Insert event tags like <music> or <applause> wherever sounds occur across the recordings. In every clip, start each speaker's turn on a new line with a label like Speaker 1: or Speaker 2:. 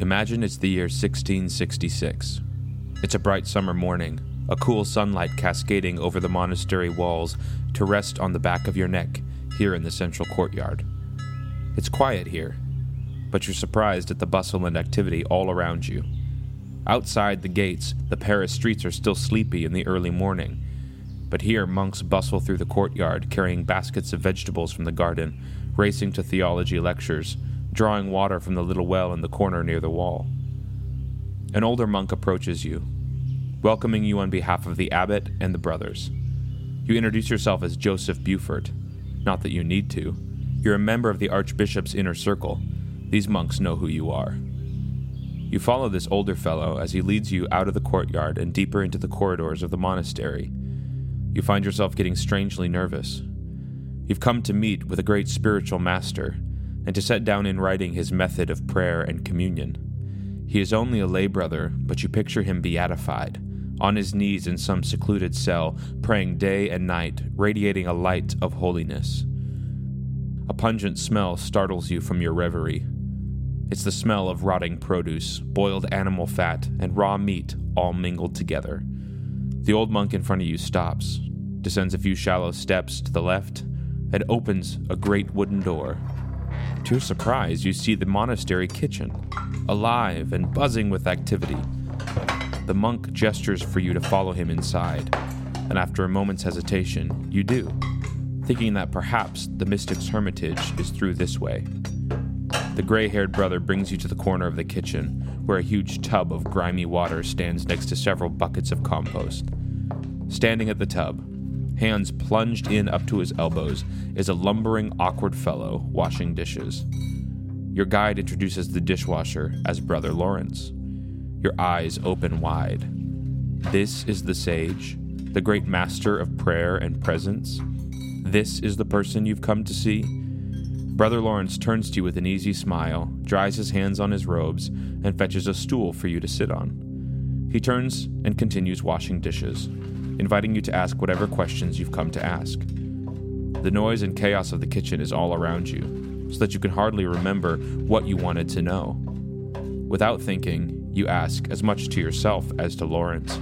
Speaker 1: Imagine it's the year 1666. It's a bright summer morning, a cool sunlight cascading over the monastery walls to rest on the back of your neck here in the central courtyard. It's quiet here, but you're surprised at the bustle and activity all around you. Outside the gates, the Paris streets are still sleepy in the early morning, but here monks bustle through the courtyard carrying baskets of vegetables from the garden, racing to theology lectures, drawing water from the little well in the corner near the wall. An older monk approaches you, welcoming you on behalf of the abbot and the brothers. You introduce yourself as Joseph Beaufort. Not that you need to. You're a member of the Archbishop's inner circle. These monks know who you are. You follow this older fellow as he leads you out of the courtyard and deeper into the corridors of the monastery. You find yourself getting strangely nervous. You've come to meet with a great spiritual master and to set down in writing his method of prayer and communion. He is only a lay brother, but you picture him beatified, on his knees in some secluded cell, praying day and night, radiating a light of holiness. A pungent smell startles you from your reverie. It's the smell of rotting produce, boiled animal fat, and raw meat all mingled together. The old monk in front of you stops, descends a few shallow steps to the left, and opens a great wooden door. To your surprise, you see the monastery kitchen, alive and buzzing with activity. The monk gestures for you to follow him inside, and after a moment's hesitation, you do, thinking that perhaps the mystic's hermitage is through this way. The gray haired brother brings you to the corner of the kitchen, where a huge tub of grimy water stands next to several buckets of compost. Standing at the tub, hands plunged in up to his elbows, is a lumbering, awkward fellow washing dishes. Your guide introduces the dishwasher as Brother Lawrence. Your eyes open wide. This is the sage, the great master of prayer and presence. This is the person you've come to see. Brother Lawrence turns to you with an easy smile, dries his hands on his robes, and fetches a stool for you to sit on. He turns and continues washing dishes inviting you to ask whatever questions you've come to ask. The noise and chaos of the kitchen is all around you, so that you can hardly remember what you wanted to know. Without thinking, you ask as much to yourself as to Lawrence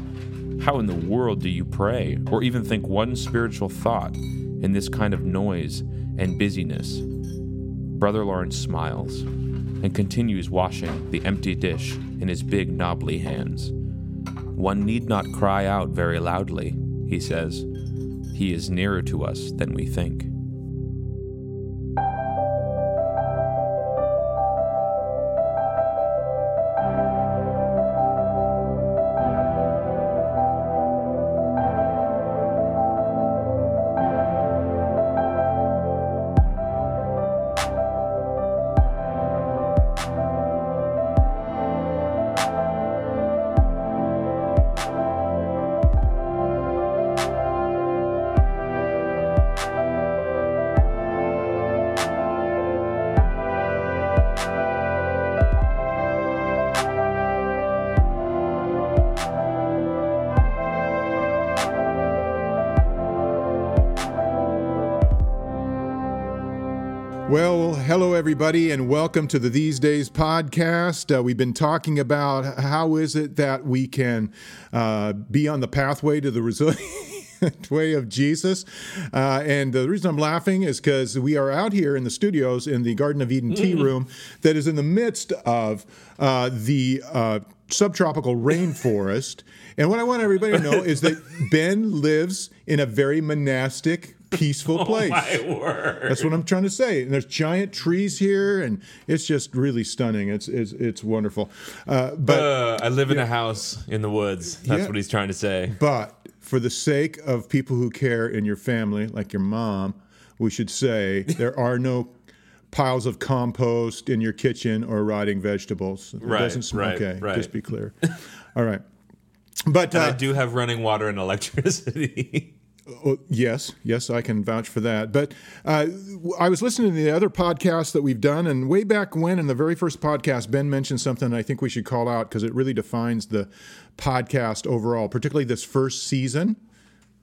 Speaker 1: How in the world do you pray, or even think one spiritual thought in this kind of noise and busyness? Brother Lawrence smiles and continues washing the empty dish in his big knobbly hands. One need not cry out very loudly, he says. He is nearer to us than we think.
Speaker 2: Everybody, and welcome to the These Days podcast. Uh, we've been talking about how is it that we can uh, be on the pathway to the resilient <laughs> way of Jesus. Uh, and the reason I'm laughing is because we are out here in the studios in the Garden of Eden tea room that is in the midst of uh, the uh, subtropical rainforest. And what I want everybody to know is that <laughs> Ben lives in a very monastic, peaceful <laughs> place.
Speaker 3: My word.
Speaker 2: That's what I'm trying to say. And there's giant trees here, and it's just really stunning. It's it's, it's wonderful. Uh, but
Speaker 3: Uh, I live in a house in the woods. That's
Speaker 2: Yeah.
Speaker 3: what he's trying to say.
Speaker 2: but for the sake of people who care in your family, like your mom, we should say <laughs> there are no piles of compost in your kitchen or rotting vegetables. It
Speaker 3: Right,
Speaker 2: doesn't sm-
Speaker 3: right,
Speaker 2: okay,
Speaker 3: right.
Speaker 2: just be clear. <laughs> All right. But
Speaker 3: And I
Speaker 2: uh,
Speaker 3: do have running water and electricity.
Speaker 2: Oh, yes, yes, I can vouch for that. But uh, I was listening to the other podcasts that we've done, and way back when, in the very first podcast, Ben mentioned something I think we should call out because it really defines the podcast overall, particularly this first season,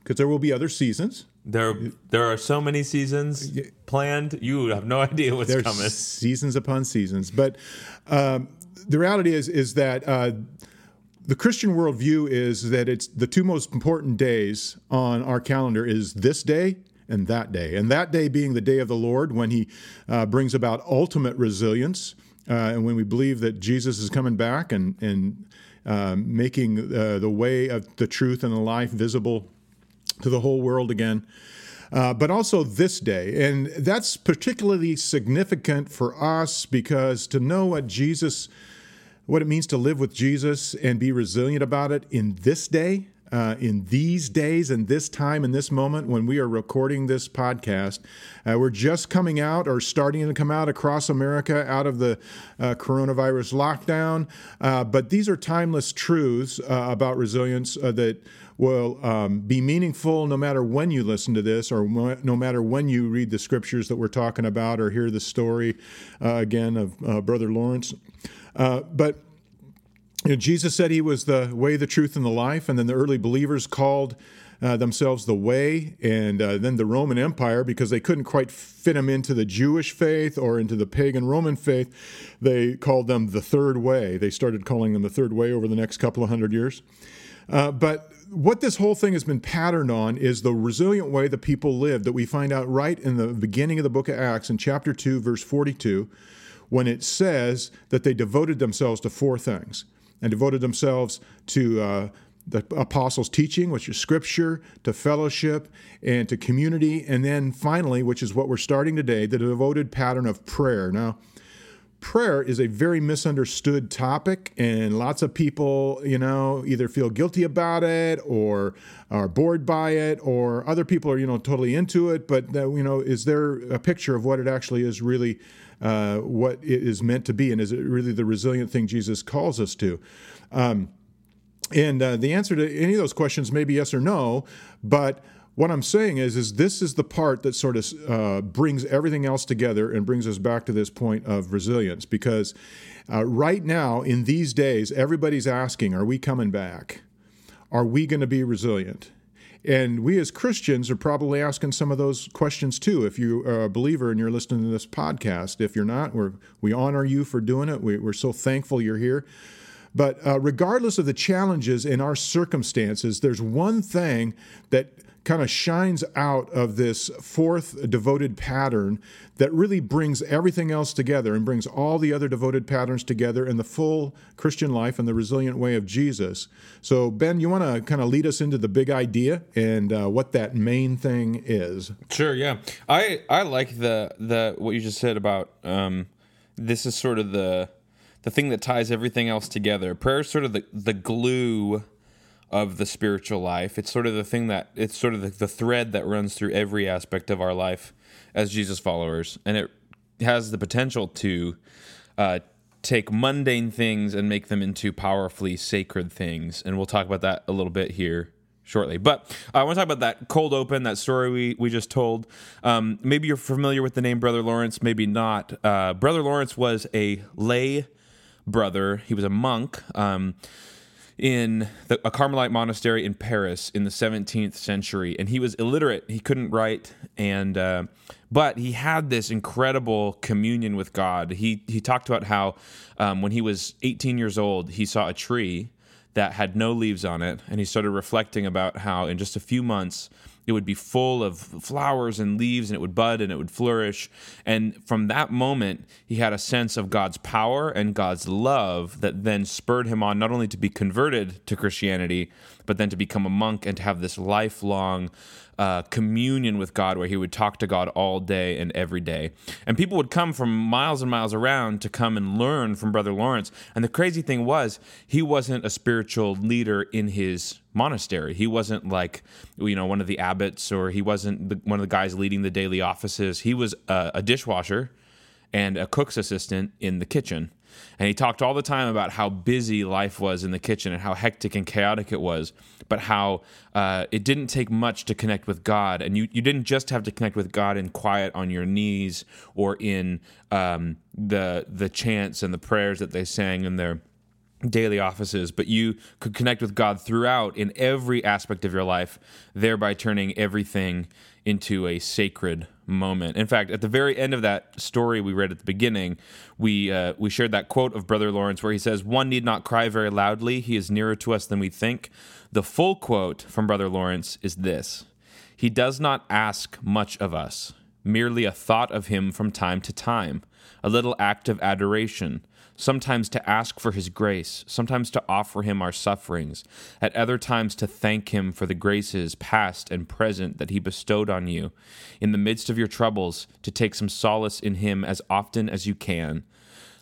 Speaker 2: because there will be other seasons.
Speaker 3: there, there are so many seasons planned. You have no idea what's
Speaker 2: There's
Speaker 3: coming.
Speaker 2: seasons upon seasons. But um, the reality is is that uh, the Christian worldview is that it's the two most important days on our calendar is this day and that day, and that day being the day of the Lord when He uh, brings about ultimate resilience, uh, and when we believe that Jesus is coming back and and uh, making uh, the way of the truth and the life visible to the whole world again. Uh, but also this day. And that's particularly significant for us because to know what Jesus, what it means to live with Jesus and be resilient about it in this day, uh, in these days and this time and this moment when we are recording this podcast. Uh, we're just coming out or starting to come out across America out of the uh, coronavirus lockdown. Uh, but these are timeless truths uh, about resilience uh, that will um, be meaningful no matter when you listen to this or no matter when you read the scriptures that we're talking about or hear the story again of Brother Lawrence. But you know, Jesus said he was the way, the truth, and the life, and then the early believers called uh, themselves the way, and uh, then the Roman Empire, because they couldn't quite fit them into the Jewish faith or into the pagan Roman faith, they called them the third way. They started calling them the third way over the next couple of hundred years. Uh, but what this whole thing has been patterned on is the resilient way the people lived that we find out right in the beginning of the book of Acts in chapter 2, verse 42, when it says that they devoted themselves to four things and devoted themselves to uh, the apostles' teaching, which is scripture, to fellowship, and to community. And then finally, which is what we're starting today, the devoted pattern of prayer. Now, prayer is a very misunderstood topic, and lots of people, you know, either feel guilty about it or are bored by it, or other people are, you know, totally into it. But, you know, is there a picture of what it actually is really? Uh, what it is meant to be, and is it really the resilient thing Jesus calls us to? Um, and uh, the answer to any of those questions may be yes or no, but what I'm saying is, is this is the part that sort of uh, brings everything else together and brings us back to this point of resilience. Because uh, right now, in these days, everybody's asking, "Are we coming back? Are we going to be resilient?" And we as Christians are probably asking some of those questions too. If you are a believer and you're listening to this podcast, if you're not, we're, we honor you for doing it. We, are so thankful you're here. But uh, regardless of the challenges in our circumstances, there's one thing that kind of shines out of this fourth devoted pattern that really brings everything else together and brings all the other devoted patterns together in the full Christian life and the resilient way of Jesus. So, Ben, you want to kind of lead us into the big idea and uh, what that main thing is?
Speaker 1: Sure. Yeah, I I like the the what you just said about um, this is sort of the the thing that ties everything else together. Prayer is sort of the the glue of the spiritual life. It's sort of the thing that it's sort of the, the thread that runs through every aspect of our life as Jesus followers, and it has the potential to uh, take mundane things and make them into powerfully sacred things. And we'll talk about that a little bit here shortly. But I want to talk about that cold open, that story we, we just told. Um, maybe you're familiar with the name Brother Lawrence, maybe not. Uh, Brother Lawrence was a lay brother, he was a monk. Um, in the, a Carmelite monastery in Paris in the 17th century, and he was illiterate. He couldn't write, and uh, but he had this incredible communion with God. He he talked about how um, when he was 18 years old, he saw a tree that had no leaves on it, and he started reflecting about how in just a few months it would be full of flowers and leaves and it would bud and it would flourish. And from that moment, he had a sense of God's power and God's love that then spurred him on not only to be converted to Christianity, but then to become a monk and to have this lifelong uh, communion with God where he would talk to God all day and every day. And people would come from miles and miles around to come and learn from Brother Lawrence. And the crazy thing was, he wasn't a spiritual leader in his monastery. He wasn't like, you know, one of the abbots or he wasn't the, one of the guys leading the daily offices. He was a, a dishwasher and a cook's assistant in the kitchen. And he talked all the time about how busy life was in the kitchen and how hectic and chaotic it was, but how uh, it didn't take much to connect with God. And you, you didn't just have to connect with God in quiet on your knees or in um, the, the chants and the prayers that they sang in their daily offices, but you could connect with God throughout in every aspect of your life, thereby turning everything into a sacred moment. In fact, at the very end of that story we read at the beginning, we uh, we shared that quote of Brother Lawrence where he says, "One need not cry very loudly; he is nearer to us than we think." The full quote from Brother Lawrence is this: "He does not ask much of us, merely a thought of him from time to time, a little act of adoration." Sometimes to ask for his grace, sometimes to offer him our sufferings, at other times to thank him for the graces past and present that he bestowed on you, in the midst of your troubles, to take some solace in him as often as you can.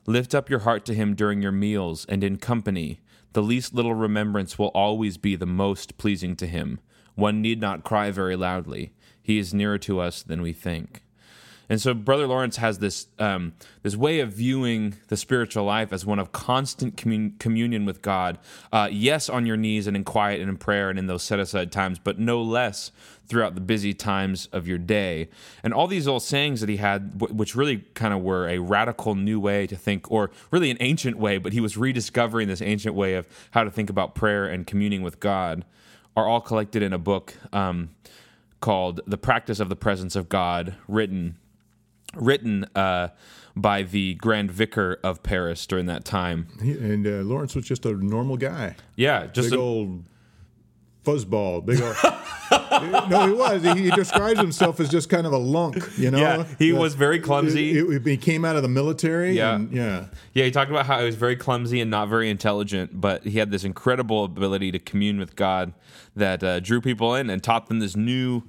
Speaker 1: Lift up your heart to him during your meals and in company. The least little remembrance will always be the most pleasing to him. One need not cry very loudly. He is nearer to us than we think. And so, Brother Lawrence has this um, this way of viewing the spiritual life as one of constant commun- communion with God. Uh, yes, on your knees and in quiet and in prayer and in those set aside times, but no less throughout the busy times of your day. And all these little sayings that he had, w- which really kind of were a radical new way to think, or really an ancient way, but he was rediscovering this ancient way of how to think about prayer and communing with God, are all collected in a book um, called "The Practice of the Presence of God," written written uh, by the Grand Vicar of Paris during that time.
Speaker 2: He, and uh, Lawrence was just a normal guy.
Speaker 1: Yeah, just
Speaker 2: big
Speaker 1: a,
Speaker 2: old fuzzball. Big old. <laughs> no, he was. He, he describes himself as just kind of a lunk. You know.
Speaker 1: Yeah, he
Speaker 2: Uh,
Speaker 1: was very clumsy.
Speaker 2: It, it- he came out of the military.
Speaker 1: Yeah.
Speaker 2: and- yeah.
Speaker 1: yeah. He talked about how he was very clumsy and not very intelligent, but he had this incredible ability to commune with God that uh, drew people in and taught them this new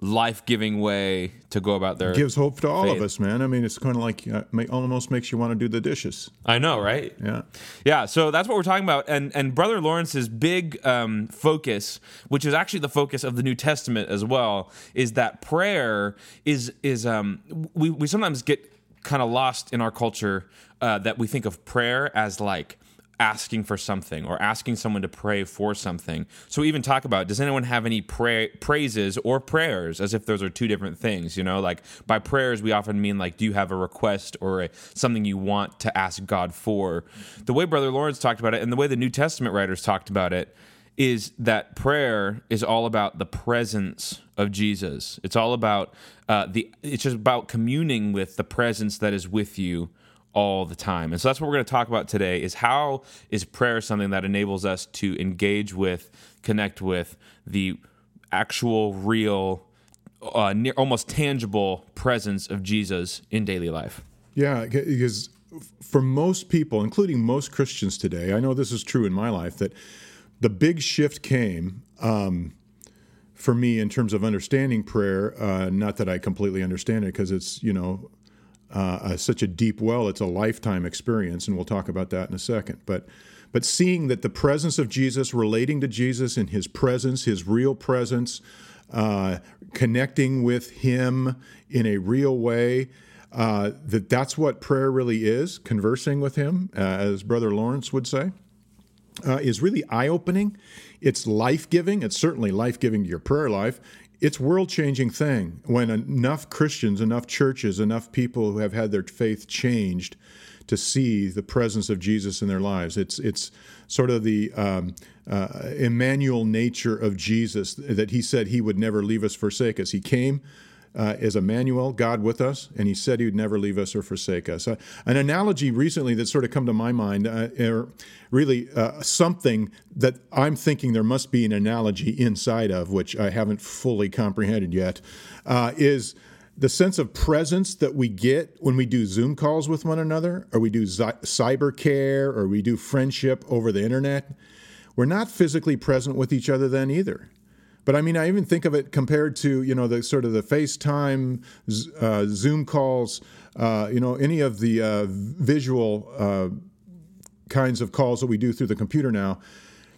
Speaker 1: life-giving way to go about their.
Speaker 2: Gives hope to all
Speaker 1: Faith.
Speaker 2: of us, man. I mean, it's kind of like uh, almost makes you want to do the dishes.
Speaker 1: I know, right?
Speaker 2: Yeah.
Speaker 1: Yeah, so that's what we're talking about, and and Brother Lawrence's big um, focus, which is actually the focus of the New Testament as well, is that prayer is is um, we we sometimes get kind of lost in our culture uh, that we think of prayer as like asking for something or asking someone to pray for something. So we even talk about does anyone have any pra- praises or prayers as if those are two different things, you know? Like by prayers we often mean like do you have a request or a, something you want to ask God for. The way Brother Lawrence talked about it and the way the New Testament writers talked about it is that prayer is all about the presence of Jesus. It's all about uh, the it's just about communing with the presence that is with you all the time. And so that's what we're going to talk about today is how is prayer something that enables us to engage with, connect with the actual real uh, near, almost tangible presence of Jesus in daily life.
Speaker 2: Yeah, because for most people, including most Christians today, I know this is true in my life, that the big shift came um, for me in terms of understanding prayer. Uh, not that I completely understand it, because it's you know uh, such a deep well; it's a lifetime experience, and we'll talk about that in a second. But but seeing that the presence of Jesus, relating to Jesus in His presence, His real presence, uh, connecting with Him in a real way. Uh, that that's what prayer really is, conversing with Him, uh, as Brother Lawrence would say uh, is really eye opening. It's life giving. It's certainly life giving to your prayer life. It's world changing thing when enough Christians, enough churches, enough people who have had their faith changed to see the presence of Jesus in their lives. It's it's sort of the um, uh, Emmanuel nature of Jesus that He said He would never leave us, forsake us. He came uh, as Emmanuel, God with us, and He said He would never leave us or forsake us. Uh, an analogy recently that sort of come to my mind, uh, er, really uh, something that I'm thinking there must be an analogy inside of, which I haven't fully comprehended yet, uh, is the sense of presence that we get when we do Zoom calls with one another, or we do cy- cyber care, or we do friendship over the internet. We're not physically present with each other then either. But I mean, I even think of it compared to you know the sort of the FaceTime, uh, Zoom calls, uh, you know, any of the uh, visual uh, kinds of calls that we do through the computer now.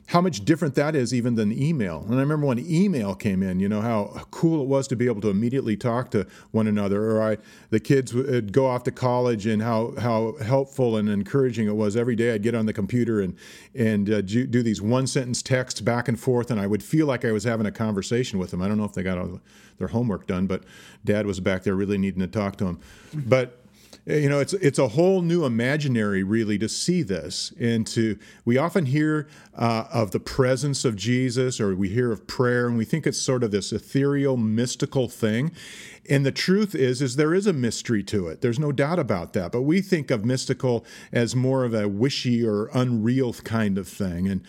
Speaker 2: How much different that is even than email. And I remember when email came in, you know how cool it was to be able to immediately talk to one another. Or I, the kids would go off to college, and how how helpful and encouraging it was. Every day I'd get on the computer and and uh, do, do these one sentence texts back and forth, and I would feel like I was having a conversation with them. I don't know if they got all their homework done, but Dad was back there really needing to talk to them. But you know it's it's a whole new imaginary really to see this and to we often hear uh, of the presence of jesus or we hear of prayer and we think it's sort of this ethereal mystical thing. And the truth is is there is a mystery to it. There's no doubt about that. But we think of mystical as more of a wishy or unreal kind of thing. And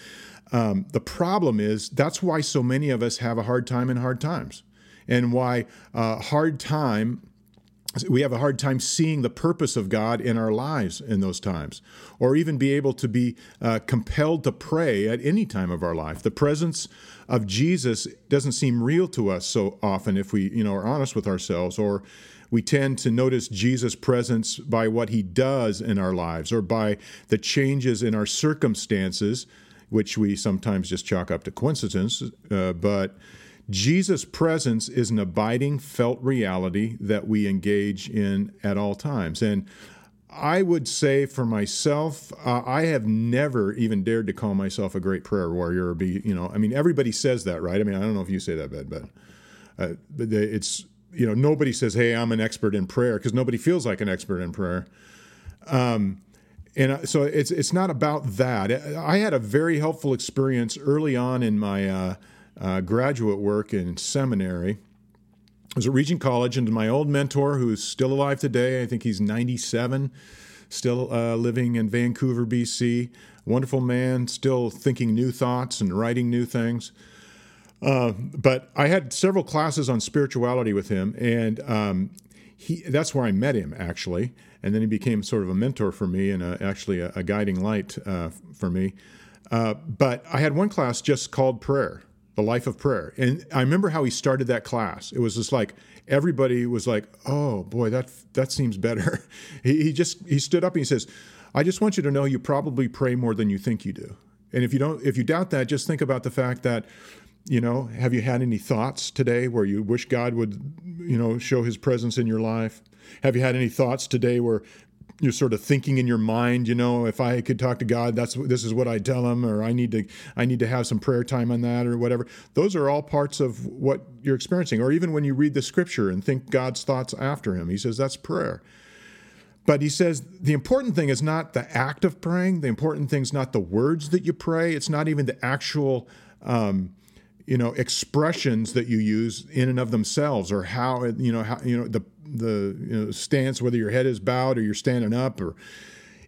Speaker 2: um, the problem is that's why so many of us have a hard time in hard times and why uh, hard time we have a hard time seeing the purpose of God in our lives in those times, or even be able to be uh, compelled to pray at any time of our life. The presence of Jesus doesn't seem real to us so often if we, you know, are honest with ourselves, or we tend to notice Jesus' presence by what he does in our lives, or by the changes in our circumstances, which we sometimes just chalk up to coincidence, uh, but Jesus' presence is an abiding, felt reality that we engage in at all times. And I would say for myself, uh, I have never even dared to call myself a great prayer warrior or be, you know, I mean, everybody says that, right? I mean, I don't know if you say that, Ben, but, uh, but it's, you know, nobody says, hey, I'm an expert in prayer because nobody feels like an expert in prayer. Um, and so it's it's not about that. I had a very helpful experience early on in my uh, uh, graduate work in seminary. I was at Regent College, and my old mentor, who's still alive today, I think he's 97, still uh, living in Vancouver, BC. Wonderful man, still thinking new thoughts and writing new things. Uh, but I had several classes on spirituality with him, and um, he, that's where I met him, actually. And then he became sort of a mentor for me and a, actually a, a, guiding light uh, for me. Uh, but I had one class just called prayer the life of prayer. And I remember how he started that class. It was just like everybody was like, "Oh boy, that that seems better." <laughs> he, he just he stood up and he says, "I just want you to know you probably pray more than you think you do." And if you don't, if you doubt that, just think about the fact that, you know, have you had any thoughts today where you wish God would, you know, show His presence in your life? Have you had any thoughts today where you're sort of thinking in your mind, you know, if I could talk to God, that's this is what I tell him, or I need to I need to have some prayer time on that, or whatever. Those are all parts of what you're experiencing. Or even when you read the scripture and think God's thoughts after him, he says that's prayer. But he says the important thing is not the act of praying. The important thing is not the words that you pray. It's not even the actual, um, you know, expressions that you use in and of themselves, or how you know how you know the the you know, stance, whether your head is bowed or you're standing up, or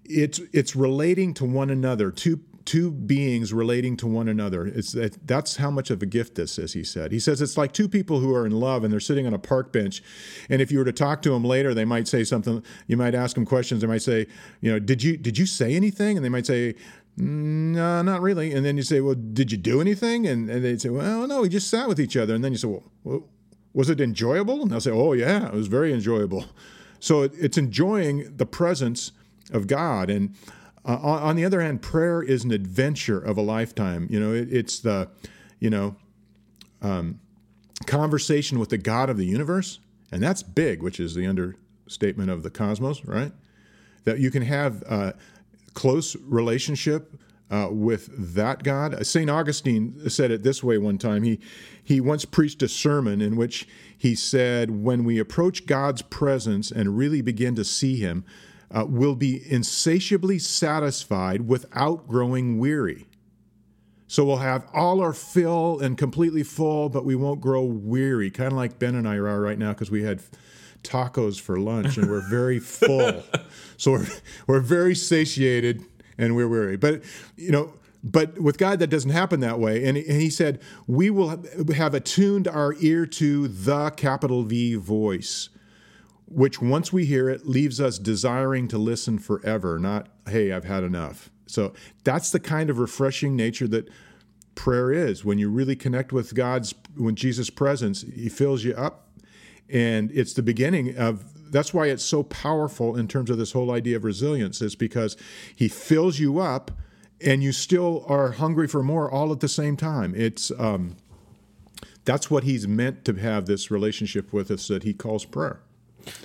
Speaker 2: it's it's relating to one another. Two two beings relating to one another. It's that, that's how much of a gift this is. He said. He says it's like two people who are in love and they're sitting on a park bench, and if you were to talk to them later, they might say something. You might ask them questions. They might say, you know, did you did you say anything? And they might say. Mm, no, not really. And then you say, "Well, did you do anything?" And, and they'd say, "Well, no, we just sat with each other." And then you say, "Well, well was it enjoyable? And they'll say, oh, yeah, it was very enjoyable. So it, it's enjoying the presence of God. And uh, on, on, the other hand, prayer is an adventure of a lifetime. You know, it, it's the, you know, um, conversation with the God of the universe. And that's big, which is the understatement of the cosmos, right? That you can have a close relationship uh, with that God. St. Augustine said it this way one time. He, he once preached a sermon in which he said, When we approach God's presence and really begin to see Him, uh, we'll be insatiably satisfied without growing weary. So we'll have all our fill and completely full, but we won't grow weary, kind of like Ben and I are right now because we had tacos for lunch and we're very <laughs> full. so we're, we're very satiated and we're weary. But, you know, but with God, that doesn't happen that way. And, he said, We will have attuned our ear to the capital V voice, which once we hear it leaves us desiring to listen forever, not, hey, I've had enough. So that's the kind of refreshing nature that prayer is. When you really connect with God's, when Jesus' presence, He fills you up. And it's the beginning of that's why it's so powerful in terms of this whole idea of resilience, is because He fills you up and you still are hungry for more all at the same time. It's um, that's what he's meant to have this relationship with us that he calls prayer.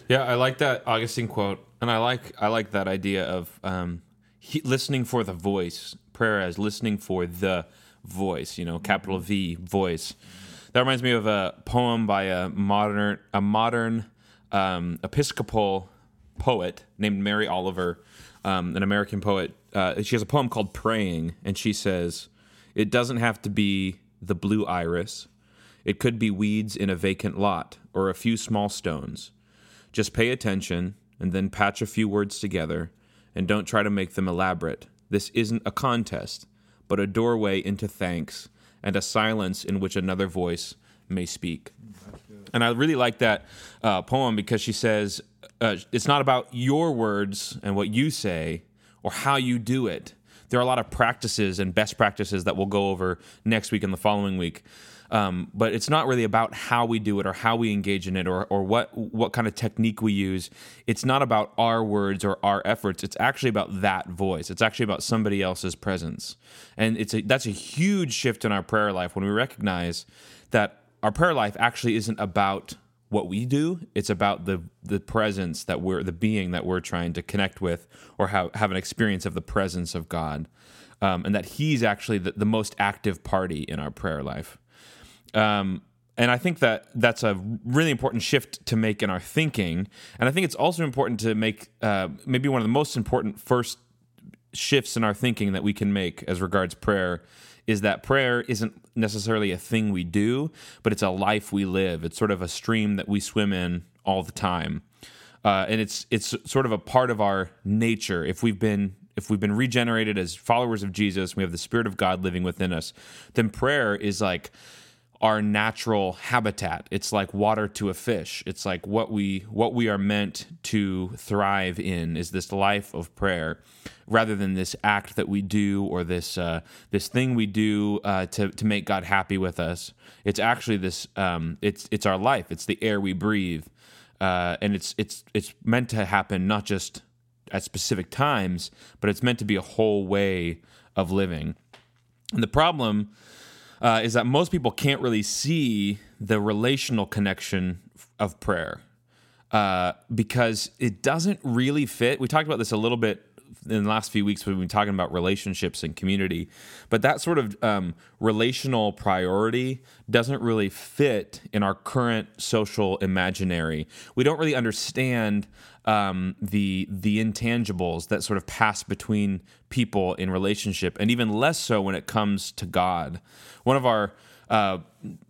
Speaker 1: Yeah, I like that Augustine quote, and I like I like that idea of um, he, listening for the voice, prayer as listening for the voice. You know, capital V voice. That reminds me of a poem by a modern a modern um, Episcopal poet named Mary Oliver, um, an American poet. Uh, she has a poem called Praying, and she says, It doesn't have to be the blue iris. It could be weeds in a vacant lot or a few small stones. Just pay attention and then patch a few words together and don't try to make them elaborate. This isn't a contest, but a doorway into thanks and a silence in which another voice may speak. And I really like that uh, poem because she says uh, it's not about your words and what you say or how you do it. There are a lot of practices and best practices that we'll go over next week and the following week. Um, but it's not really about how we do it or how we engage in it or, or what what kind of technique we use. It's not about our words or our efforts. It's actually about that voice. It's actually about somebody else's presence, and it's a, that's a huge shift in our prayer life when we recognize that our prayer life actually isn't about what we do it's about the the presence that we're the being that we're trying to connect with or have, have an experience of the presence of god um, and that he's actually the, the most active party in our prayer life um, and I think that that's a really important shift to make in our thinking. And I think it's also important to make uh, maybe one of the most important first shifts in our thinking that we can make as regards prayer is that prayer isn't necessarily a thing we do, but it's a life we live. It's sort of a stream that we swim in all the time. Uh, and it's it's sort of a part of our nature. If we've been if we've been regenerated as followers of Jesus, we have the Spirit of God living within us, then prayer is like our natural habitat. It's like water to a fish. It's like what we what we are meant to thrive in is this life of prayer, rather than this act that we do or this uh, this thing we do uh, to to make God happy with us. It's actually this. Um, it's it's our life. It's the air we breathe, uh, and it's it's it's meant to happen not just at specific times, but it's meant to be a whole way of living. And the problem uh, is that most people can't really see the relational connection of prayer uh, because it doesn't really fit. We talked about this a little bit in the last few weeks when we've been talking about relationships and community, but that sort of um, relational priority doesn't really fit in our current social imaginary. We don't really understand um, the the intangibles that sort of pass between people in relationship, and even less so when it comes to God. One of our uh,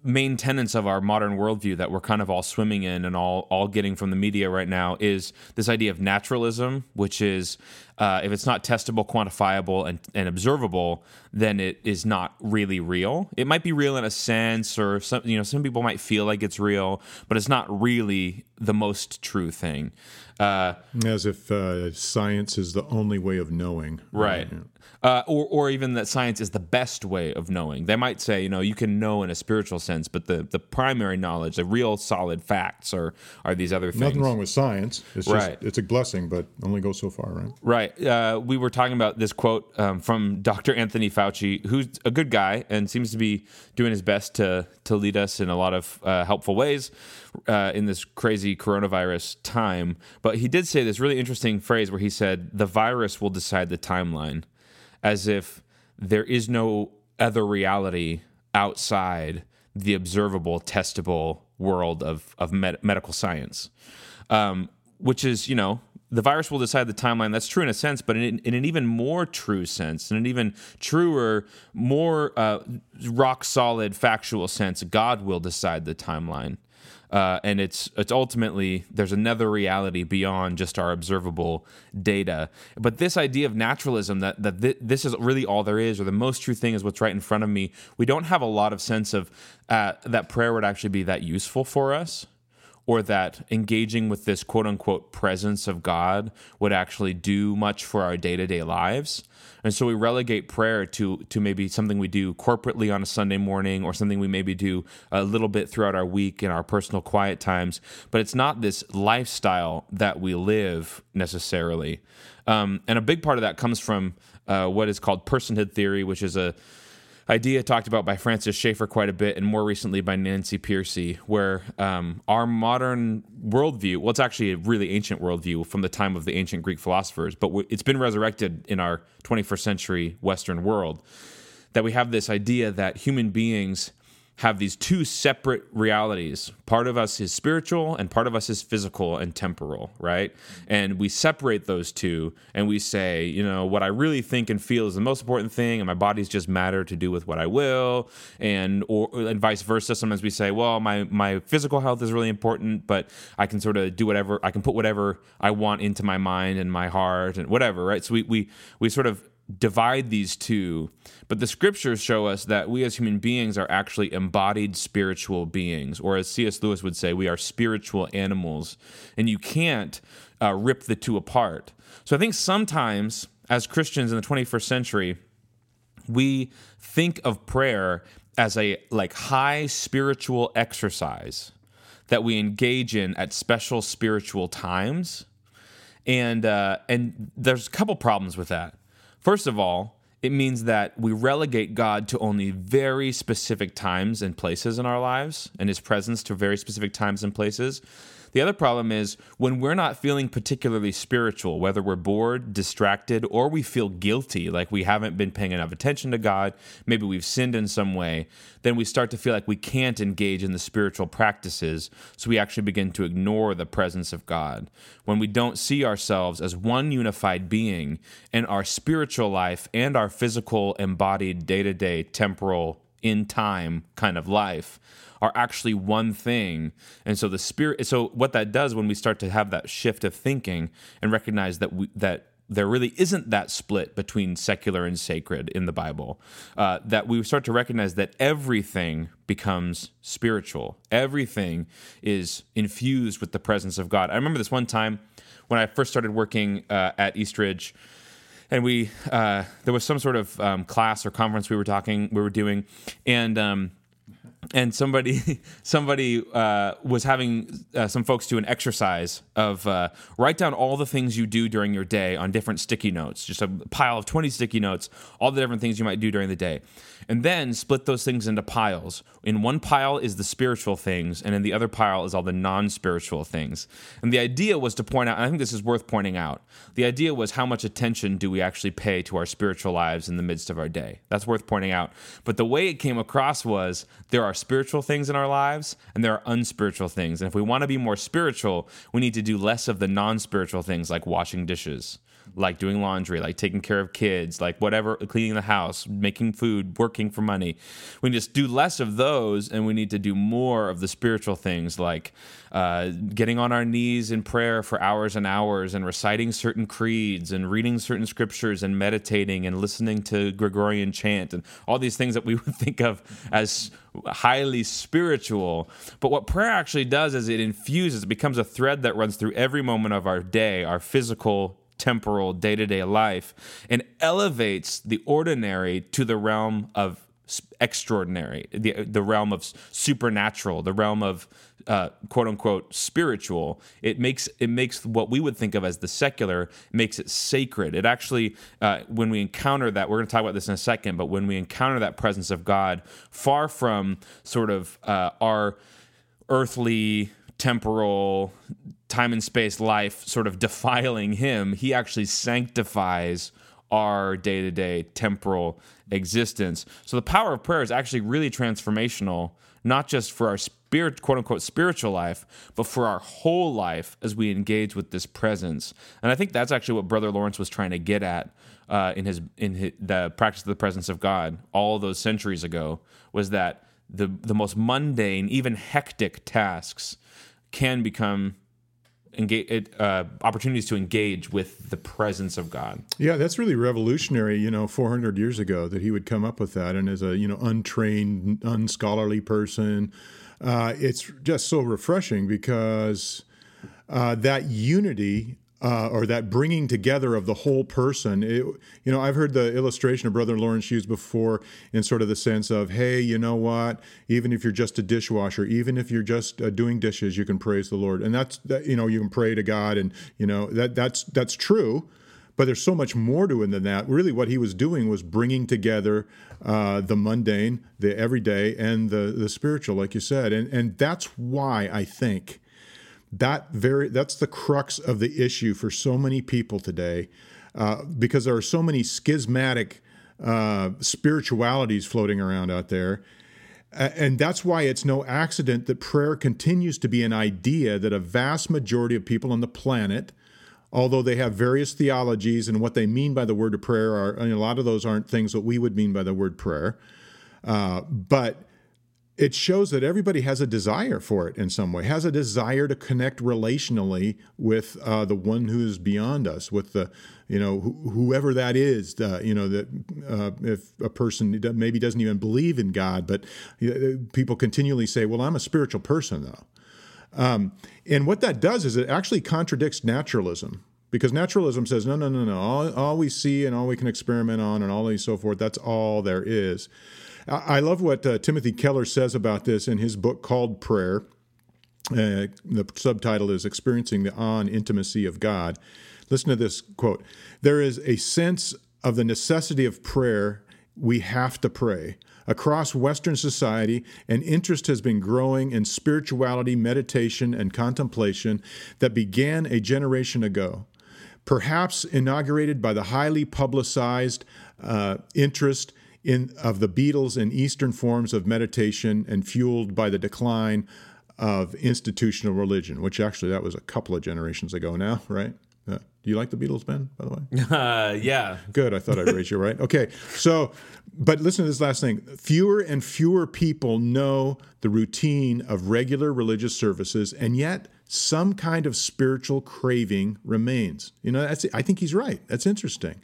Speaker 1: main tenets of our modern worldview that we're kind of all swimming in and all all getting from the media right now is this idea of naturalism, which is uh, if it's not testable, quantifiable, and, and observable, then it is not really real. It might be real in a sense, or some you know some people might feel like it's real, but it's not really the most true thing.
Speaker 2: Uh, As if uh, science is the only way of knowing,
Speaker 1: right? Yeah. Uh, or, or even that science is the best way of knowing. They might say, you know, you can know in a spiritual sense, but the, the primary knowledge, the real solid facts, are are these other things.
Speaker 2: Nothing wrong with science. It's just right. it's a blessing, but only goes so far, right?
Speaker 1: Right. Uh, we were talking about this quote um, from Dr. Anthony Fauci, who's a good guy and seems to be doing his best to to lead us in a lot of uh, helpful ways uh, in this crazy coronavirus time. But he did say this really interesting phrase where he said, "The virus will decide the timeline." as if there is no other reality outside the observable, testable world of, of med- medical science, um, which is, you know, the virus will decide the timeline. That's true in a sense, but in, in an even more true sense, in an even truer, more uh, rock solid, factual sense, God will decide the timeline. Uh, and it's it's ultimately there's another reality beyond just our observable data. But this idea of naturalism that that th- this is really all there is, or the most true thing is what's right in front of me. We don't have a lot of sense of uh, that prayer would actually be that useful for us or that engaging with this quote unquote presence of God would actually do much for our day to day lives. And so we relegate prayer to, to maybe something we do corporately on a Sunday morning or something we maybe do a little bit throughout our week in our personal quiet times. But it's not this lifestyle that we live necessarily. Um, and a big part of that comes from uh, what is called personhood theory, which is a idea talked about by Francis Schaeffer quite a bit, and more recently by Nancy Pearcey, where um, our modern worldview, well, it's actually a really ancient worldview from the time of the ancient Greek philosophers, but it's been resurrected in our 21st century Western world, that we have this idea that human beings have these two separate realities. Part of us is spiritual and part of us is physical and temporal, right? And we separate those two and we say, you know, what I really think and feel is the most important thing and my body's just matter to do with what I will and or and vice versa. Sometimes we say, well, my my physical health is really important, but I can sort of do whatever I can put whatever I want into my mind and my heart and whatever, right? So we we we sort of divide these two, but the scriptures show us that we as human beings are actually embodied spiritual beings, or as C.S. Lewis would say, we are spiritual animals, and you can't uh, rip the two apart. So I think sometimes as Christians in the 21st century, we think of prayer as a like high spiritual exercise that we engage in at special spiritual times and uh, and there's a couple problems with that First of all, it means that we relegate God to only very specific times and places in our lives and his presence to very specific times and places. The other problem is when we're not feeling particularly spiritual, whether we're bored, distracted, or we feel guilty, like we haven't been paying enough attention to God, maybe we've sinned in some way, then we start to feel like we can't engage in the spiritual practices. So we actually begin to ignore the presence of God. When we don't see ourselves as one unified being in our spiritual life and our physical, embodied, day to day, temporal, in time kind of life are actually one thing. And so the spirit so what that does when we start to have that shift of thinking and recognize that we, that there really isn't that split between secular and sacred in the Bible. Uh, that we start to recognize that everything becomes spiritual. Everything is infused with the presence of God. I remember this one time when I first started working uh, at Eastridge and we uh, there was some sort of um, class or conference we were talking we were doing. And um, and somebody <laughs> somebody uh, was having uh, some folks do an exercise of uh, write down all the things you do during your day on different sticky notes. Just a pile of 20 sticky notes all the different things you might do during the day. And then split those things into piles. In one pile is the spiritual things and in the other pile is all the non-spiritual things. And the idea was to point out i think this is worth pointing out the idea was how much attention do we actually pay to our spiritual lives in the midst of our day? That's worth pointing out. But the way it came across was there are spiritual things in our lives and there are unspiritual things. And if we want to be more spiritual, we need to do less of the non spiritual things like washing dishes like doing laundry, like taking care of kids, like whatever, cleaning the house, making food, working for money. We just do less of those and we need to do more of the spiritual things like uh, getting on our knees in prayer for hours and hours and reciting certain creeds and reading certain scriptures and meditating and listening to Gregorian chant and all these things that we <laughs> would think of as highly spiritual. But what prayer actually does is it infuses, it becomes a thread that runs through every moment of our day, our physical, temporal day to day life and elevates the ordinary to the realm of extraordinary, the, the realm of supernatural, the realm of uh, quote unquote spiritual. It makes it makes what we would think of as the secular makes it sacred. It actually, uh, when we encounter that, we're going to talk about this in a second. But when we encounter that presence of God, far from sort of uh, our earthly temporal time and space life sort of <laughs> defiling him, he actually sanctifies our day to day temporal existence. So the power of prayer is actually really transformational, not just for our spirit, quote unquote, spiritual life, but for our whole life as we engage with this presence. And I think that's actually what Brother Lawrence was trying to get at uh, in his in his, the practice of the presence of God all those centuries ago was that the the most mundane, even hectic tasks can become engage, uh, opportunities to engage with the presence of God.
Speaker 2: Yeah, that's really revolutionary. You know, 400 years ago that he would come up with that, and as a you know untrained, unscholarly person, uh, it's just so refreshing because uh, that unity uh, or that bringing together of the whole person. It, you know, I've heard the illustration of Brother Lawrence used before in sort of the sense of, hey, you know what? Even if you're just a dishwasher, even if you're just uh, doing dishes, you can praise the Lord, and that's that, you know you can pray to God, and you know that that's that's true. But there's so much more to it than that. Really, what he was doing was bringing together uh, the mundane, the everyday, and the the spiritual, like you said, and and that's why I think that very that's the crux of the issue for so many people today uh, because there are so many schismatic uh, spiritualities floating around out there. And that's why it's no accident that prayer continues to be an idea that a vast majority of people on the planet, although they have various theologies and what they mean by the word of prayer are, and a lot of those aren't things that we would mean by the word prayer, uh, but it shows that everybody has a desire for it in some way, has a desire to connect relationally with uh, the one who is beyond us, with the, you know, wh- whoever that is. Uh, you know, that uh, if a person maybe doesn't even believe in God, but people continually say, "Well, I'm a spiritual person, though." Um, and what that does is it actually contradicts naturalism. Because naturalism says, no, no, no, no. All, all we see and all we can experiment on and all these so forth, that's all there is. I love what uh, Timothy Keller says about this in his book called Prayer. Uh, the subtitle is Experiencing the On Intimacy of God. Listen to this quote There is a sense of the necessity of prayer. We have to pray. Across Western society, an interest has been growing in spirituality, meditation, and contemplation that began a generation ago perhaps inaugurated by the highly publicized uh, interest in of the Beatles and Eastern forms of meditation, and fueled by the decline of institutional religion. Which actually, that was a couple of generations ago now, <laughs> right? Uh, do you like the Beatles, Ben? By the way. <laughs>
Speaker 3: Uh, yeah.
Speaker 2: Good. I thought I'd raise you right. Okay. So, but listen to this last thing. Fewer and fewer people know the routine of regular religious services, and yet some kind of spiritual craving remains. You know, that's, I think he's right. That's interesting.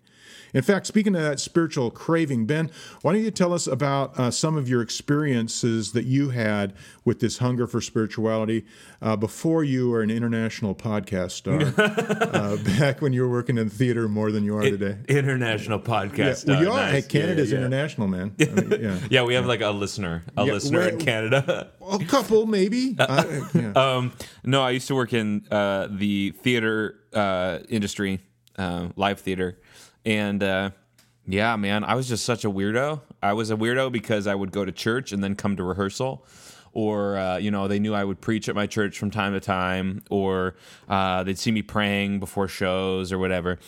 Speaker 2: In fact, speaking of that spiritual craving, Ben, why don't you tell us about uh, some of your experiences that you had with this hunger for spirituality uh, before you were an international podcast star, <laughs> uh, back when you were working in theater more than you are today?
Speaker 3: International podcast.
Speaker 2: Well,
Speaker 3: uh,
Speaker 2: you are.
Speaker 3: nice.
Speaker 2: Hey, Canada's
Speaker 3: yeah, yeah.
Speaker 2: international, man. <laughs> I mean, yeah.
Speaker 3: Yeah, we have like a listener, a
Speaker 2: Yeah,
Speaker 3: listener in Canada.
Speaker 2: A couple, maybe. <laughs> I- yeah.
Speaker 1: Um, no, I used to work in uh, the theater uh, industry, uh, live theater, and uh, yeah, man, I was just such a weirdo. I was a weirdo because I would go to church and then come to rehearsal. Or uh, you know they knew I would preach at my church from time to time, or uh, they'd see me praying before shows or whatever.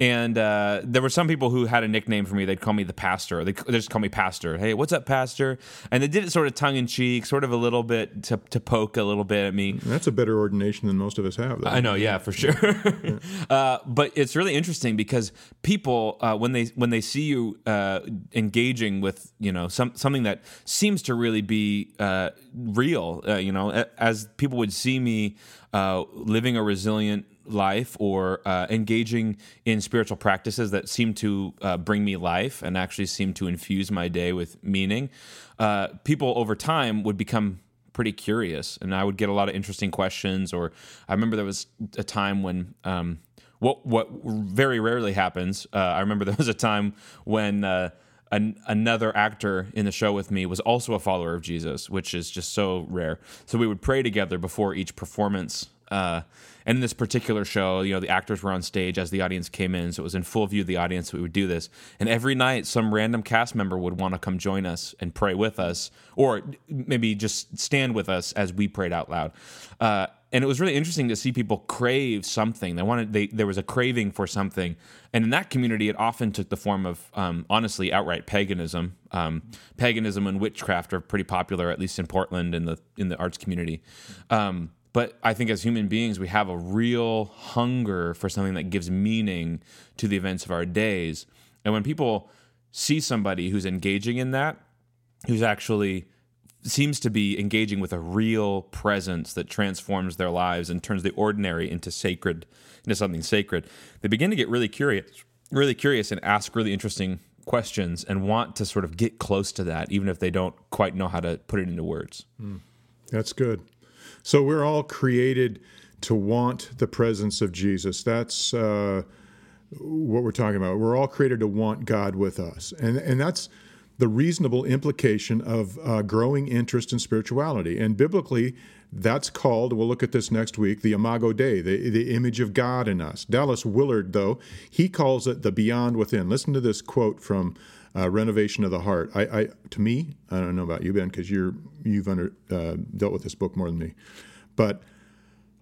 Speaker 1: And uh, there were some people who had a nickname for me. They'd call me the pastor. They they just call me pastor. Hey, what's up, pastor? And they did it sort of tongue in cheek, sort of a little bit to, to poke a little bit at me.
Speaker 2: That's a better ordination than most of us have. Though.
Speaker 1: I know, yeah, for sure. <laughs> uh, but it's really interesting because people, uh, when they when they see you uh, engaging with you know some something that seems to really be uh, real, uh, you know, as people would see me uh, living a resilient life or uh, engaging in spiritual practices that seem to uh, bring me life and actually seem to infuse my day with meaning, uh, people over time would become pretty curious and I would get a lot of interesting questions or I remember there was a time when um, what what very rarely happens uh, I remember <laughs> there was a time when uh, an, another actor in the show with me was also a follower of Jesus which is just so rare. So we would pray together before each performance uh, and in this particular show, you know, the actors were on stage as the audience came in, so it was in full view of the audience. We would do this, and every night, some random cast member would want to come join us and pray with us, or maybe just stand with us as we prayed out loud. Uh, and it was really interesting to see people crave something. They wanted, they there was a craving for something, and in that community, it often took the form of, um, honestly, outright paganism. Um, paganism and witchcraft are pretty popular, at least in Portland in the in the arts community. Um, but I think as human beings, we have a real hunger for something that gives meaning to the events of our days. And when people see somebody who's engaging in that, who's actually seems to be engaging with a real presence that transforms their lives and turns the ordinary into sacred, into something sacred, they begin to get really curious, really curious and ask really interesting questions and want to sort of get close to that, even if they don't quite know how to put it into words. Hmm.
Speaker 2: That's good. So we're all created to want the presence of Jesus. That's uh, what we're talking about. We're all created to want God with us, and and that's the reasonable implication of uh, growing interest in spirituality. And biblically, that's called. We'll look at this next week. The Imago Dei, the the image of God in us. Dallas Willard, though, he calls it the beyond within. Listen to this quote from. Uh, renovation of the heart. I, I, to me, I don't know about you, Ben, because you're you've under, uh, dealt with this book more than me, but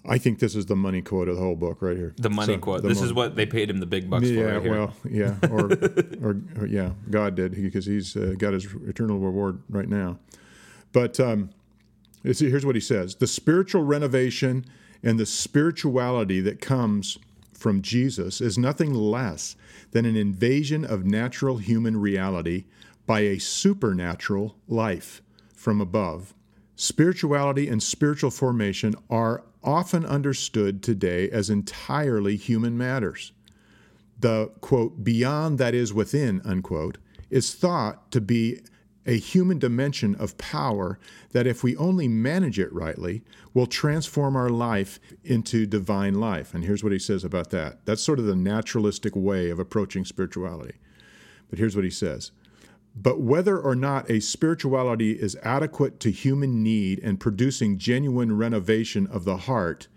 Speaker 2: I think this is the money quote of the whole book right here.
Speaker 1: The money
Speaker 2: So,
Speaker 1: quote.
Speaker 2: the
Speaker 1: This
Speaker 2: mo-
Speaker 1: is what they paid him the big bucks for
Speaker 2: yeah,
Speaker 1: right
Speaker 2: well, yeah, <laughs> or, or, or yeah, God did because he's uh, got his eternal reward right now. But um, here's what he says the spiritual renovation and the spirituality that comes from Jesus is nothing less than an invasion of natural human reality by a supernatural life from above. Spirituality and spiritual formation are often understood today as entirely human matters. The quote, beyond that is within, unquote, is thought to be a human dimension of power that, if we only manage it rightly, will transform our life into divine life. And here's what he says about that. That's sort of the naturalistic way of approaching spirituality. But here's what he says But whether or not a spirituality is adequate to human need and producing genuine renovation of the heart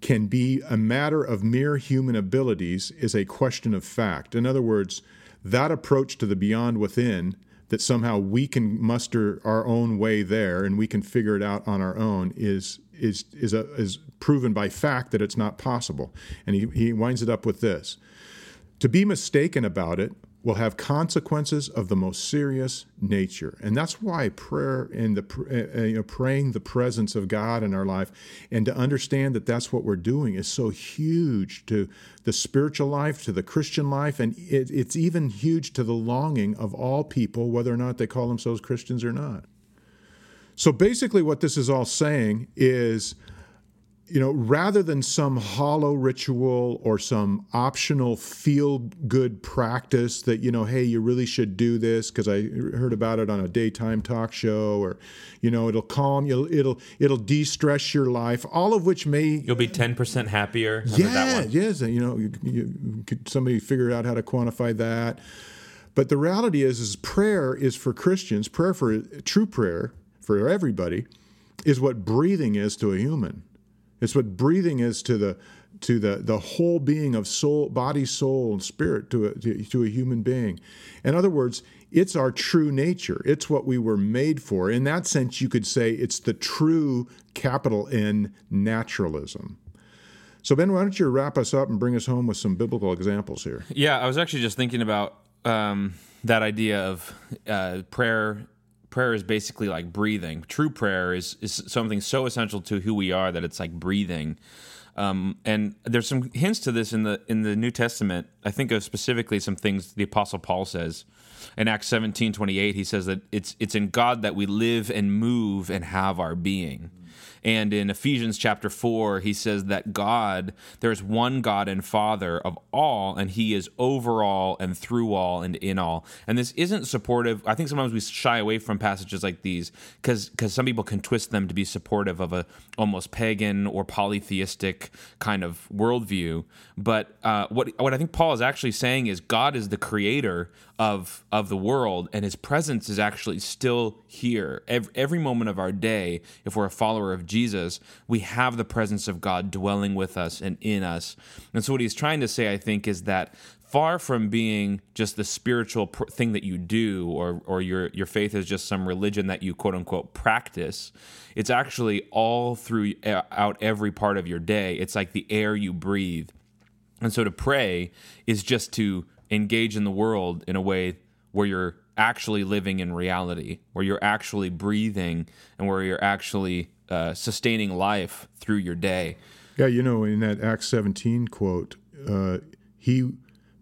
Speaker 2: can be a matter of mere human abilities is a question of fact. In other words, that approach to the beyond within that somehow we can muster our own way there and we can figure it out on our own is is is a, is proven by fact that it's not possible. And he, he winds it up with this: to be mistaken about it will have consequences of the most serious nature. And that's why prayer and the uh, uh, you know, praying the presence of God in our life and to understand that that's what we're doing is so huge to the spiritual life, to the Christian life, and it, it's even huge to the longing of all people, whether or not they call themselves Christians or not. So basically, what this is all saying is you know, rather than some hollow ritual or some optional feel good practice that, you know, hey, you really should do this because I heard about it on a daytime talk show or, you know, it'll calm you, it'll it'll de-stress your life, all of which may
Speaker 3: You'll be 10% happier.
Speaker 2: Yeah, yes, you know, you, you, could somebody figure out how to quantify that. But the reality is is prayer is for Christians, prayer for true prayer for everybody is what breathing is to a human. It's what breathing is to the to the, the whole being of soul, body, soul, and spirit to a, to, to a human being. In other words, it's our true nature. It's what we were made for. In that sense, you could say it's the true capital N naturalism. So, Ben, why don't you wrap us up and bring us home with some biblical examples here?
Speaker 1: Yeah, I was actually just thinking about um, that idea of uh, prayer prayer is basically like breathing. True prayer is is something so essential to who we are that it's like breathing. Um, and there's some hints to this in the in the New Testament. I think of specifically some things the Apostle Paul says in Acts 17, 28, He says that it's it's in God that we live and move and have our being. And in Ephesians chapter 4, he says that God, there's one God and Father of all, and he is over all and through all and in all. And this isn't supportive. I think sometimes we shy away from passages like these because some people can twist them to be supportive of a almost pagan or polytheistic kind of worldview. But uh, what what I think Paul is actually saying is God is the creator of of the world, and His presence is actually still here every, every moment of our day. If we're a follower of Jesus, we have the presence of God dwelling with us and in us. And so, what He's trying to say, I think, is that far from being just the spiritual pr- thing that you do or or your your faith is just some religion that you quote unquote practice it's actually all throughout every part of your day it's like the air you breathe and so to pray is just to engage in the world in a way where you're actually living in reality, where you're actually breathing, and where you're actually uh, sustaining life through your day.
Speaker 2: Yeah, you know, in that Acts 17 quote, uh, he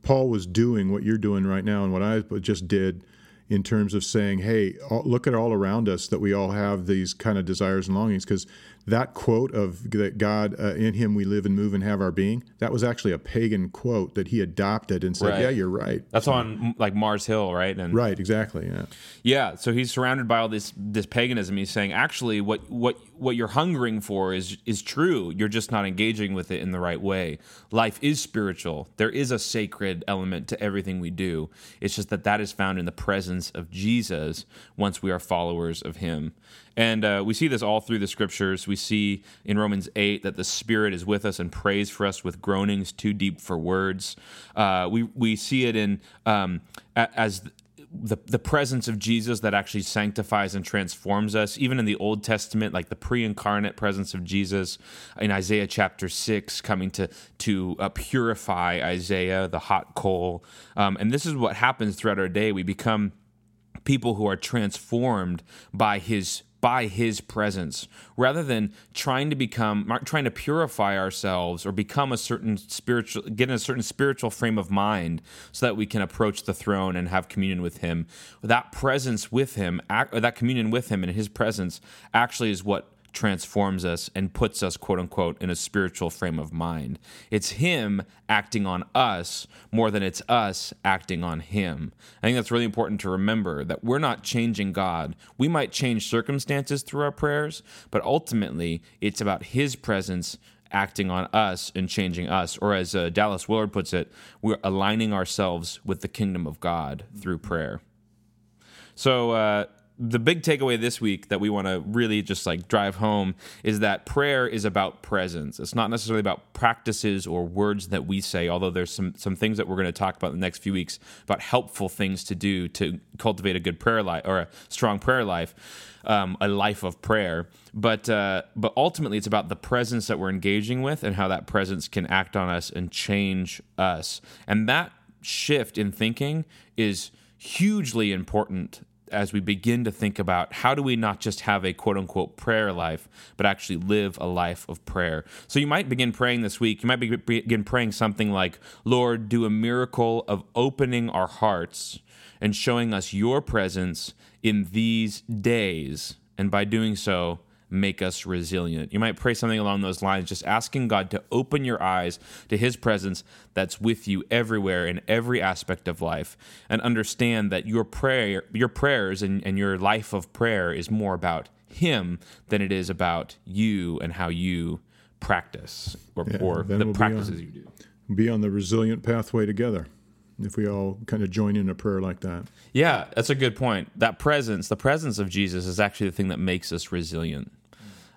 Speaker 2: Paul was doing what you're doing right now, and what I just did in terms of saying, "Hey, look at all around us that we all have these kind of desires and longings." Because that quote of that God uh, in Him we live and move and have our being that was actually a pagan quote that he adopted and said, right. "Yeah, you're right."
Speaker 1: That's so, on like Mars Hill, right?
Speaker 2: And right, exactly. Yeah,
Speaker 1: yeah. So he's surrounded by all this this paganism. He's saying, actually, what what what you're hungering for is is true. You're just not engaging with it in the right way. Life is spiritual. There is a sacred element to everything we do. It's just that that is found in the presence of Jesus once we are followers of Him. And uh, we see this all through the scriptures. We see in Romans 8 that the Spirit is with us and prays for us with groanings too deep for words. Uh, we, we see it in um, as the, the presence of Jesus that actually sanctifies and transforms us. Even in the Old Testament, like the pre-incarnate presence of Jesus in Isaiah chapter six, coming to to uh, purify Isaiah, the hot coal. Um, and this is what happens throughout our day. We become people who are transformed by His by his presence rather than trying to become trying to purify ourselves or become a certain spiritual get in a certain spiritual frame of mind so that we can approach the throne and have communion with him. That presence with him that communion with him and his presence actually is what transforms us and puts us, quote unquote, in a spiritual frame of mind. It's Him acting on us more than it's us acting on Him. I think that's really important to remember that we're not changing God. We might change circumstances through our prayers, but ultimately it's about His presence acting on us and changing us. Or as uh, Dallas Willard puts it, we're aligning ourselves with the kingdom of God through prayer. So, uh, the big takeaway this week that we want to really just like drive home is that prayer is about presence. It's not necessarily about practices or words that we say, although there's some some things that we're going to talk about in the next few weeks about helpful things to do to cultivate a good prayer life or a strong prayer life, um, a life of prayer. But uh, but ultimately, it's about the presence that we're engaging with and how that presence can act on us and change us. And that shift in thinking is hugely important as we begin to think about how do we not just have a quote unquote prayer life, but actually live a life of prayer. So you might begin praying this week. You might be, begin praying something like, Lord, do a miracle of opening our hearts and showing us your presence in these days. And by doing so, make us resilient. You might pray something along those lines, just asking God to open your eyes to His presence that's with you everywhere in every aspect of life, and understand that your prayer, your prayers, and, and your life of prayer is more about Him than it is about you and how you practice or, yeah, or the we'll practices on, you do.
Speaker 2: Be on the resilient pathway together if we all kind of join in a prayer like that.
Speaker 1: Yeah, that's a good point. That presence, the presence of Jesus, is actually the thing that makes us resilient.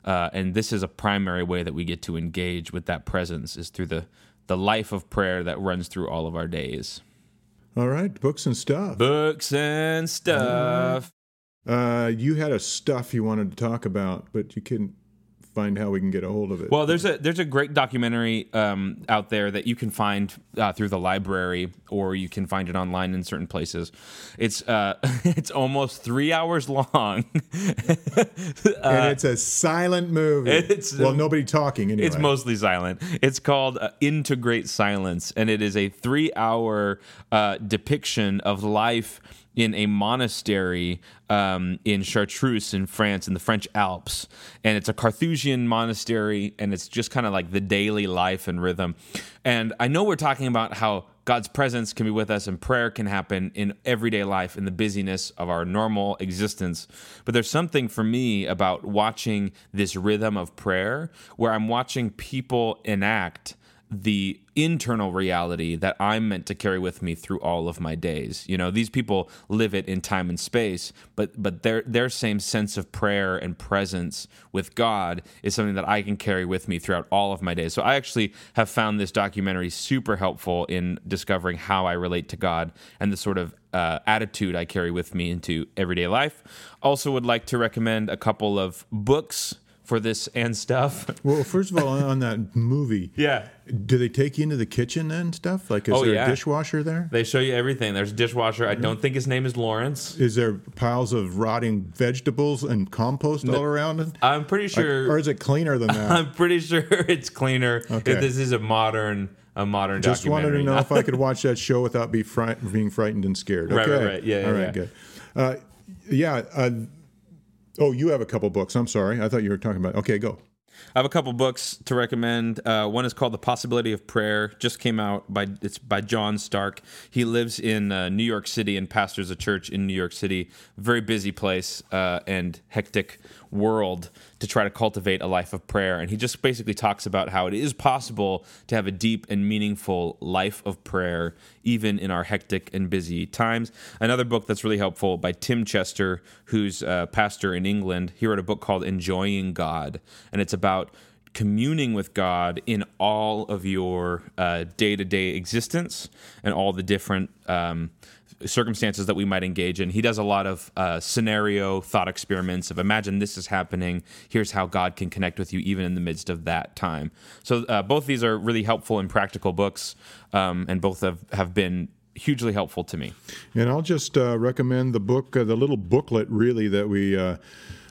Speaker 1: Uh, and this is a primary way that we get to engage with that presence is through the the life of prayer that runs through all of our days.
Speaker 2: All right, books and stuff.
Speaker 1: Books and stuff.
Speaker 2: Uh, you had a stuff you wanted to talk about, but you couldn't find how we can get a hold of it.
Speaker 1: Well, there's a there's a great documentary um, out there that you can find uh, through the library, or you can find it online in certain places. It's uh, <laughs> it's almost three hours long, <laughs>
Speaker 2: uh, and it's a silent movie. It's well, nobody talking. Anyway.
Speaker 1: It's mostly silent. It's called uh, Into Silence, and it is a three hour uh, depiction of life in a monastery um, in Chartreuse in France in the French Alps. And it's a Carthusian monastery, and it's just kind of like the daily life and rhythm. And I know we're talking about how God's presence can be with us and prayer can happen in everyday life in the busyness of our normal existence. But there's something for me about watching this rhythm of prayer where I'm watching people enact the internal reality that I'm meant to carry with me through all of my days. You know, these people live it in time and space, but but their their same sense of prayer and presence with God is something that I can carry with me throughout all of my days. So I actually have found this documentary super helpful in discovering how I relate to God and the sort of uh, attitude I carry with me into everyday life. Also, would like to recommend a couple of books for this and stuff. <laughs>
Speaker 2: Well, first of all, on that movie,
Speaker 1: yeah,
Speaker 2: do they take you into the kitchen and stuff? Like, is oh, there yeah. a dishwasher there?
Speaker 1: They show you everything. There's a dishwasher. I don't think his name is Lawrence.
Speaker 2: Is there piles of rotting vegetables and compost no, all around?
Speaker 1: I'm pretty sure.
Speaker 2: Like, or is it cleaner than that? <laughs>
Speaker 1: I'm pretty sure <laughs> it's cleaner. Okay. If this is a modern a modern
Speaker 2: Just wanted to know if I could watch that show without be being frightened and scared. Okay.
Speaker 1: Right, right, right. Yeah,
Speaker 2: All right,
Speaker 1: yeah.
Speaker 2: good. Uh, yeah, uh, Oh, you have a couple books. I'm sorry. I thought you were talking about. Okay, go.
Speaker 1: I have a couple books to recommend. Uh, one is called The Possibility of Prayer. Just came out by it's by John Starke. He lives in uh, New York City and pastors a church in New York City. Very busy place uh, and hectic world to try to cultivate a life of prayer. And he just basically talks about how it is possible to have a deep and meaningful life of prayer, even in our hectic and busy times. Another book that's really helpful by Tim Chester, who's a pastor in England. He wrote a book called Enjoying God, and it's about communing with God in all of your day to day existence and all the different um, circumstances that we might engage in. He does a lot of uh, scenario thought experiments of imagine this is happening. Here's how God can connect with you even in the midst of that time. So uh, both these are really helpful and practical books, um, and both have, have been hugely helpful to me.
Speaker 2: And I'll just uh, recommend the book, uh, the little booklet really that we uh,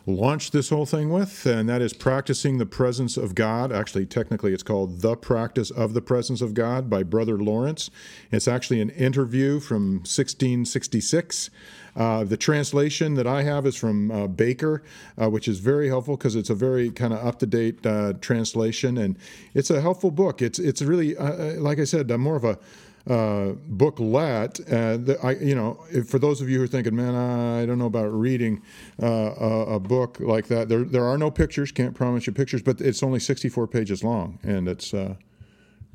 Speaker 2: launched this whole thing with, and that is Practicing the Presence of God. Actually, technically, it's called The Practice of the Presence of God by Brother Lawrence. It's actually an interview from 1666. Uh, the translation that I have is from uh, Baker, uh, which is very helpful because it's a very kind of up to date uh, translation, and it's a helpful book. It's it's really, uh, uh, like I said, more of a uh, booklet. Uh, I, you know, if, for those of you who are thinking, man, I don't know about reading uh, a, a, book like that. There, there are no pictures. Can't promise you pictures, but it's only 64 pages long, and it's uh,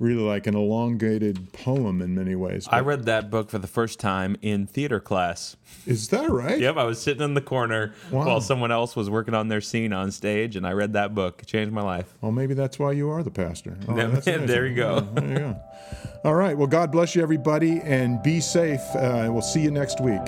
Speaker 2: really like an elongated poem in many ways.
Speaker 1: I read that book for the first time in theater class.
Speaker 2: Is that right?
Speaker 1: yep, I was sitting in the corner wow. while someone else was working on their scene on stage, and I read that book. It changed my life.
Speaker 2: Well, maybe that's why you are the pastor. Oh, <laughs>
Speaker 1: there you go.
Speaker 2: there you go. All right. Well, God bless you, everybody, and be safe. Uh, we'll see you next week.